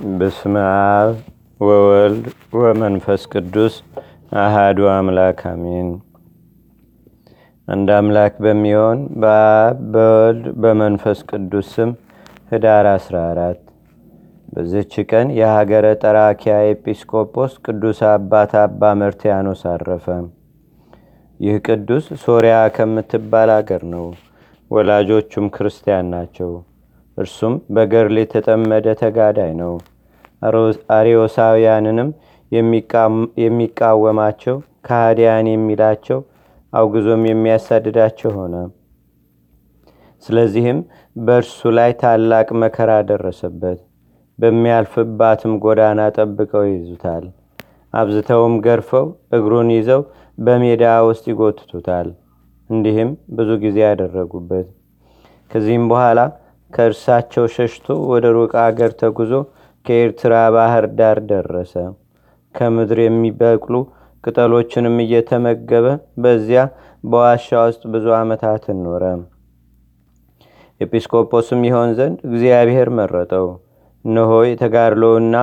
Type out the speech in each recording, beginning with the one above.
በስመ አብ ወወልድ ወመንፈስ ቅዱስ አሃዱ አምላክ አሜን። አንድ አምላክ በሚሆን በአብ በወልድ በመንፈስ ቅዱስ ስም ህዳር 14 በዚች ቀን የሀገረ ጠራኪያ ኤጲስቆጶስ ቅዱስ አባት አባ መርትያኖስ አረፈ። ይህ ቅዱስ ሶርያ ከምትባል አገር ነው። ወላጆቹም ክርስቲያን ናቸው። እርሱም በገርል የተጠመደ ተጋዳይ ነው። አሪዮሳውያንንም የሚቃወማቸው ከሃዲያን የሚላቸው አውግዞም የሚያሳድዳቸው ሆነ። ስለዚህም በእርሱ ላይ ታላቅ መከራ ደረሰበት። በሚያልፍባትም ጎዳና ጠብቀው ይዙታል። አብዝተውም ገርፈው እግሩን ይዘው በሜዳ ውስጥ ይጎትቱታል። እንዲህም ብዙ ጊዜ ያደረጉበት። ከዚህም በኋላ ከእርሳቸው ሸሽቶ ወደ ሩቅ አገር ተጉዞ ከኤርትራ ባህር ዳር ደረሰ። ከምድር የሚበቅሉ ቅጠሎችንም እየተመገበ በዚያ በዋሻ ውስጥ ብዙ ዓመታትን ኖረ። ኤጲስቆጶስም ይሆን ዘንድ እግዚአብሔር መረጠው። እነሆ የተጋድሎውና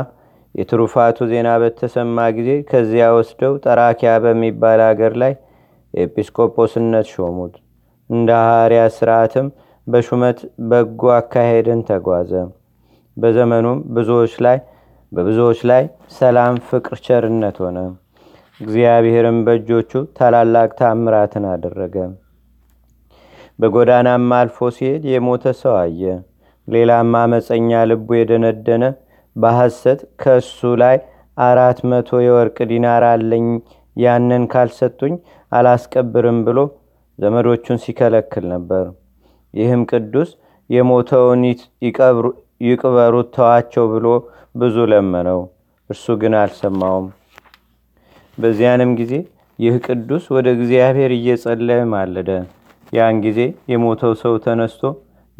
የትሩፋቱ ዜና በተሰማ ጊዜ ከዚያ ወስደው ጠራኪያ በሚባል አገር ላይ ኤጲስቆጶስነት ሾሙት። እንደ ሐዋርያ ስርዓትም በሹመት በጎ አካሄድን ተጓዘ። በዘመኑም ብዙዎች ላይ በብዙዎች ላይ ሰላም፣ ፍቅር፣ ቸርነት ሆነ። እግዚአብሔርም በእጆቹ ታላላቅ ታምራትን አደረገ። በጎዳናም አልፎ ሲሄድ የሞተ ሰው አየ። ሌላም አመፀኛ ልቡ የደነደነ በሐሰት ከእሱ ላይ አራት መቶ የወርቅ ዲናር አለኝ ያንን ካልሰጡኝ አላስቀብርም ብሎ ዘመዶቹን ሲከለክል ነበር። ይህም ቅዱስ የሞተውን ይቅበሩት ተዋቸው ብሎ ብዙ ለመነው። እርሱ ግን አልሰማውም። በዚያንም ጊዜ ይህ ቅዱስ ወደ እግዚአብሔር እየጸለየ ማለደ። ያን ጊዜ የሞተው ሰው ተነስቶ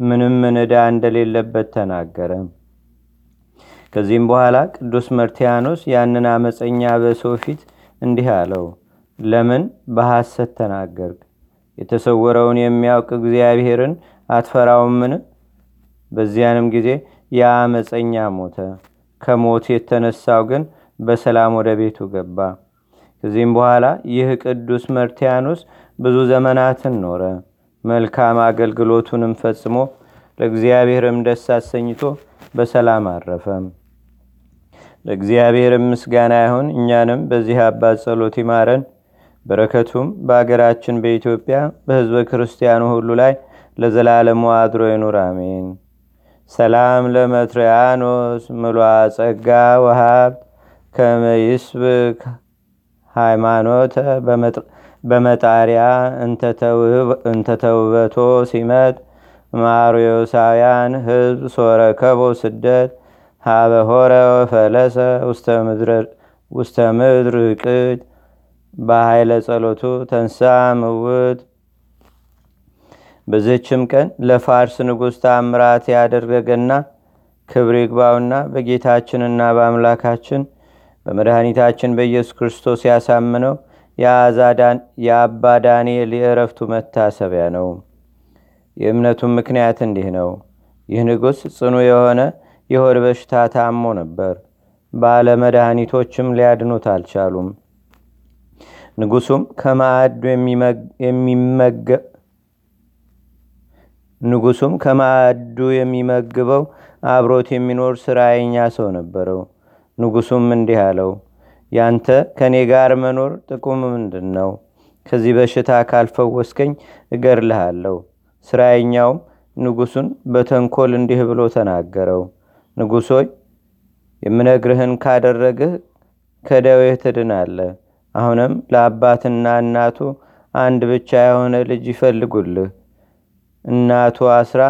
ምንም ዕዳ እንደሌለበት ተናገረ። ከዚህም በኋላ ቅዱስ መርቲያኖስ ያንን አመፀኛ በሰው ፊት እንዲህ አለው፣ ለምን በሐሰት ተናገርግ? የተሰወረውን የሚያውቅ እግዚአብሔርን አትፈራውምን? በዚያንም ጊዜ ያ ሞተ። ከሞት የተነሳው ግን በሰላም ወደ ቤቱ ገባ። ከዚህም በኋላ ይህ ቅዱስ መርቲያኖስ ብዙ ዘመናትን ኖረ። መልካም አገልግሎቱንም ፈጽሞ ለእግዚአብሔርም ደስ አሰኝቶ በሰላም አረፈም። ለእግዚአብሔርም ምስጋና ይሁን። እኛንም በዚህ አባት ጸሎት ይማረን። በረከቱም በአገራችን በኢትዮጵያ በህዝበ ክርስቲያኑ ሁሉ ላይ ለዘላለሙ አድሮ ይኑር፣ አሜን። ሰላም ለመትሪያኖስ ምሏ ጸጋ ወሃብት ከመይስብክ ሃይማኖተ በመጣሪያ እንተተውበቶ ሲመት ማርዮሳውያን ህዝብ ሶረከቦ ስደት ሃበሆረ ወፈለሰ ውስተ ምድር ቅድ በኃይለ ጸሎቱ ተንሳ ምውት። በዘችም ቀን ለፋርስ ንጉሥ ታምራት ያደረገና ክብር ይግባውና በጌታችንና በአምላካችን በመድኃኒታችን በኢየሱስ ክርስቶስ ያሳምነው የአባ ዳንኤል የእረፍቱ መታሰቢያ ነው። የእምነቱም ምክንያት እንዲህ ነው። ይህ ንጉሥ ጽኑ የሆነ የሆድ በሽታ ታሞ ነበር። ባለመድኃኒቶችም ሊያድኑት አልቻሉም። ንጉሱም ከማዕዱ የሚመገብ ንጉሱም ከማዕዱ የሚመግበው አብሮት የሚኖር ስራየኛ ሰው ነበረው። ንጉሱም እንዲህ አለው፣ ያንተ ከእኔ ጋር መኖር ጥቁም ምንድን ነው? ከዚህ በሽታ ካልፈወስከኝ እገርልሃለሁ። ስራየኛውም ንጉሱን በተንኮል እንዲህ ብሎ ተናገረው፣ ንጉሶይ የምነግርህን ካደረግህ ከደዌህ ትድናለህ። አሁንም ለአባትና እናቱ አንድ ብቻ የሆነ ልጅ ይፈልጉልህ። እናቱ አስራ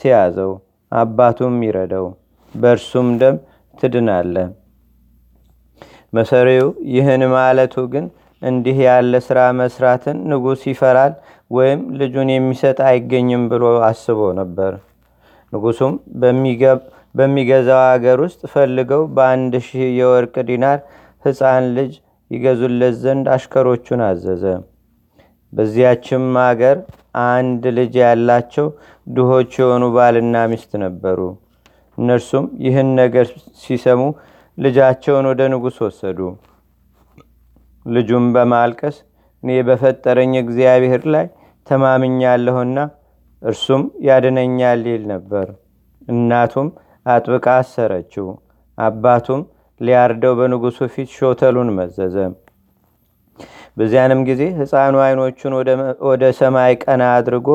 ትያዘው፣ አባቱም ይረደው፣ በእርሱም ደም ትድናለ። መሰሪው ይህን ማለቱ ግን እንዲህ ያለ ሥራ መስራትን ንጉሥ ይፈራል ወይም ልጁን የሚሰጥ አይገኝም ብሎ አስቦ ነበር። ንጉሱም በሚገዛው አገር ውስጥ ፈልገው በአንድ ሺህ የወርቅ ዲናር ሕፃን ልጅ ይገዙለት ዘንድ አሽከሮቹን አዘዘ። በዚያችም አገር አንድ ልጅ ያላቸው ድሆች የሆኑ ባልና ሚስት ነበሩ። እነርሱም ይህን ነገር ሲሰሙ ልጃቸውን ወደ ንጉሥ ወሰዱ ልጁም በማልቀስ እኔ በፈጠረኝ እግዚአብሔር ላይ ተማምኛለሁና እርሱም ያድነኛል ይል ነበር እናቱም አጥብቃ አሰረችው አባቱም ሊያርደው በንጉሱ ፊት ሾተሉን መዘዘ። በዚያንም ጊዜ ሕፃኑ አይኖቹን ወደ ሰማይ ቀና አድርጎ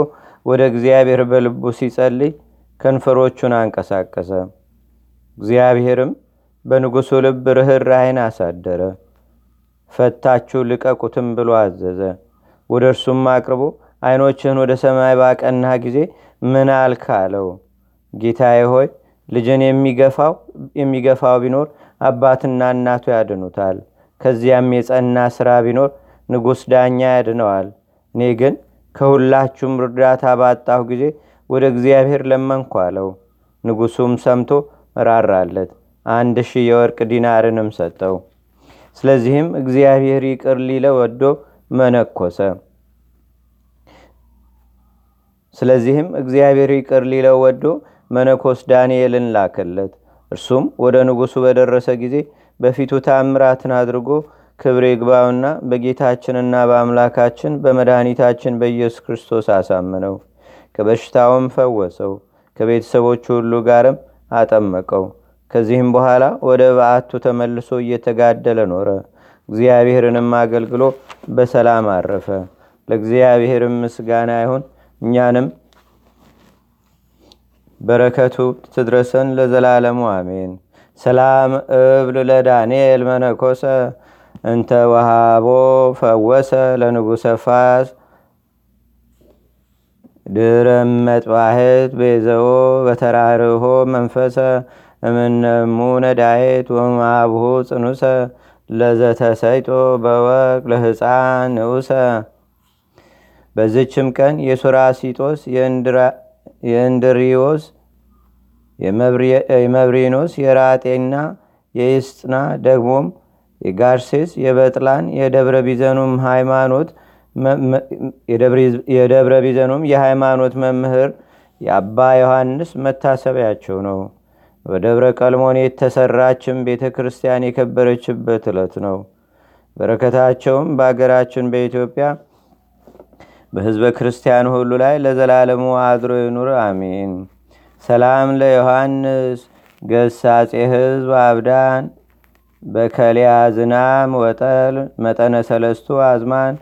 ወደ እግዚአብሔር በልቡ ሲጸልይ ከንፈሮቹን አንቀሳቀሰ። እግዚአብሔርም በንጉሱ ልብ ርኅራኄን አሳደረ። ፈታችሁ ልቀቁትም ብሎ አዘዘ። ወደ እርሱም አቅርቦ አይኖችህን ወደ ሰማይ ባቀናህ ጊዜ ምን አልክ ጌታዬ ሆይ ልጅን የሚገፋው ቢኖር አባትና እናቱ ያድኑታል። ከዚያም የጸና ሥራ ቢኖር ንጉሥ ዳኛ ያድነዋል። እኔ ግን ከሁላችሁም እርዳታ ባጣሁ ጊዜ ወደ እግዚአብሔር ለመንኩ አለው። ንጉሱም ሰምቶ ራራለት አንድ ሺህ የወርቅ ዲናርንም ሰጠው። ስለዚህም እግዚአብሔር ይቅር ሊለ ወዶ መነኮሰ። ስለዚህም እግዚአብሔር ይቅር ሊለው ወዶ መነኮስ ዳንኤልን ላከለት እርሱም ወደ ንጉሱ በደረሰ ጊዜ በፊቱ ታምራትን አድርጎ ክብር ይግባውና በጌታችንና በአምላካችን በመድኃኒታችን በኢየሱስ ክርስቶስ አሳምነው ከበሽታውም ፈወሰው ከቤተሰቦቹ ሁሉ ጋርም አጠመቀው። ከዚህም በኋላ ወደ በዓቱ ተመልሶ እየተጋደለ ኖረ። እግዚአብሔርንም አገልግሎ በሰላም አረፈ። ለእግዚአብሔርም ምስጋና ይሁን። እኛንም በረከቱ ትድረሰን ለዘላለሙ አሜን። ሰላም እብል ለዳንኤል መነኮሰ እንተ ወሃቦ ፈወሰ ለንጉሰ ፋስ። ድረ መጥባህት ቤዘዎ በተራርሆ መንፈሰ እምነሙ ነዳየት ወማብሁ ጽኑሰ። ለዘተሰይጦ በወቅ ለህፃን ንዑሰ። በዝችም ቀን የሱራሲጦስ የእንድሪዮስ የመብሪኖስ የራጤና የይስጥና ደግሞም የጋርሴስ የበጥላን የደብረ ቢዘኑም ሃይማኖት የደብረ ቢዘኑም የሃይማኖት መምህር የአባ ዮሐንስ መታሰቢያቸው ነው። በደብረ ቀልሞን የተሰራችም ቤተ ክርስቲያን የከበረችበት ዕለት ነው። በረከታቸውም በአገራችን በኢትዮጵያ በህዝበ ክርስቲያን ሁሉ ላይ ለዘላለሙ አድሮ ይኑር አሜን። ሰላም ለዮሐንስ ገሳጼ ህዝብ አብዳን በከሊያ ዝናም ወጠል መጠነ ሰለስቱ አዝማን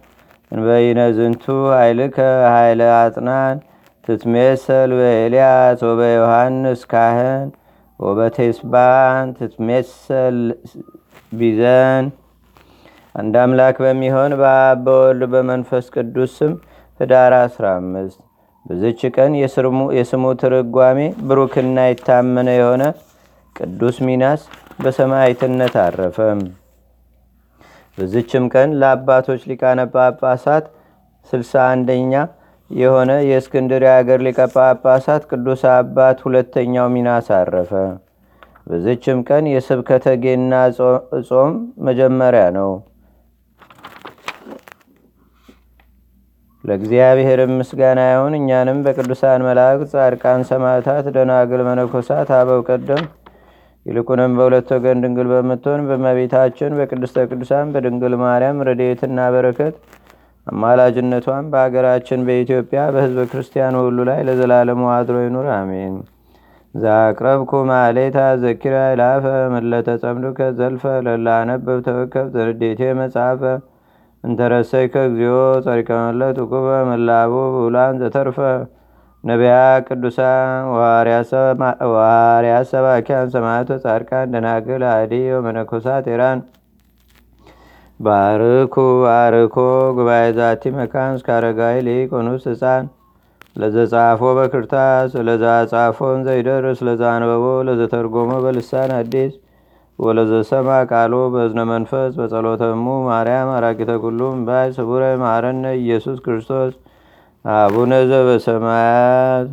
እንበይነ ዝንቱ ኃይልከ አጥናን ትትሜሰል በኤልያስ ወበዮሐንስ ካህን ወበቴስባን ትትሜሰል ቢዘን። አንድ አምላክ በሚሆን በአብ በወልድ በመንፈስ ቅዱስ ስም ህዳር 15 በዝች ቀን የስሙ ትርጓሜ ብሩክና የታመነ የሆነ ቅዱስ ሚናስ በሰማይትነት አረፈ። በዝችም ቀን ለአባቶች ሊቃነ ጳጳሳት ስልሳ አንደኛ የሆነ የእስክንድር የአገር ሊቀ ጳጳሳት ቅዱስ አባት ሁለተኛው ሚናስ አረፈ። በዝችም ቀን የስብከተ ጌና ጾም መጀመሪያ ነው ለእግዚአብሔር ምስጋና ይሁን። እኛንም በቅዱሳን መላእክት ጻድቃን ሰማዕታት ደናግል መነኮሳት አበው ቀደም ይልቁንም በሁለት ወገን ድንግል በምትሆን በመቤታችን በቅድስተ ቅዱሳን በድንግል ማርያም ረድኤትና በረከት አማላጅነቷን በአገራችን በኢትዮጵያ በህዝበ ክርስቲያን ሁሉ ላይ ለዘላለሙ አድሮ ይኑር አሜን። ዛቅረብኩ ማሌታ ዘኪራ ይላፈ ምለተጸምዱከ ዘልፈ ለላነበብ ተወከብ ዘንዴቴ መጽሐፈ እንተረሰይከ እግዚኦ ጸሪቀመለት ውቁበ መላቡ ብውላን ዘተርፈ ነቢያ ቅዱሳን ዋርያ ሰባኪያን ሰማዕቶ ጻድቃን ደናግል አዲ ወመነኮሳት ኢራን። ባርኩ ባርኮ ጉባኤ ዛቲ መካን እስካረጋይ ሊቆኑስ ህፃን ለዘጻፎ በክርታስ ለዛ ጻፎን ዘይደርስ ለዛ አንበቦ ለዘተርጎሞ በልሳን አዲስ ወለዘሰማ ቃሎ በዝነ መንፈስ በጸሎተሙ ማርያም አራቂተ ኩሉም ባይ ስቡረ ማረነ ኢየሱስ ክርስቶስ አቡነ ዘበሰማያት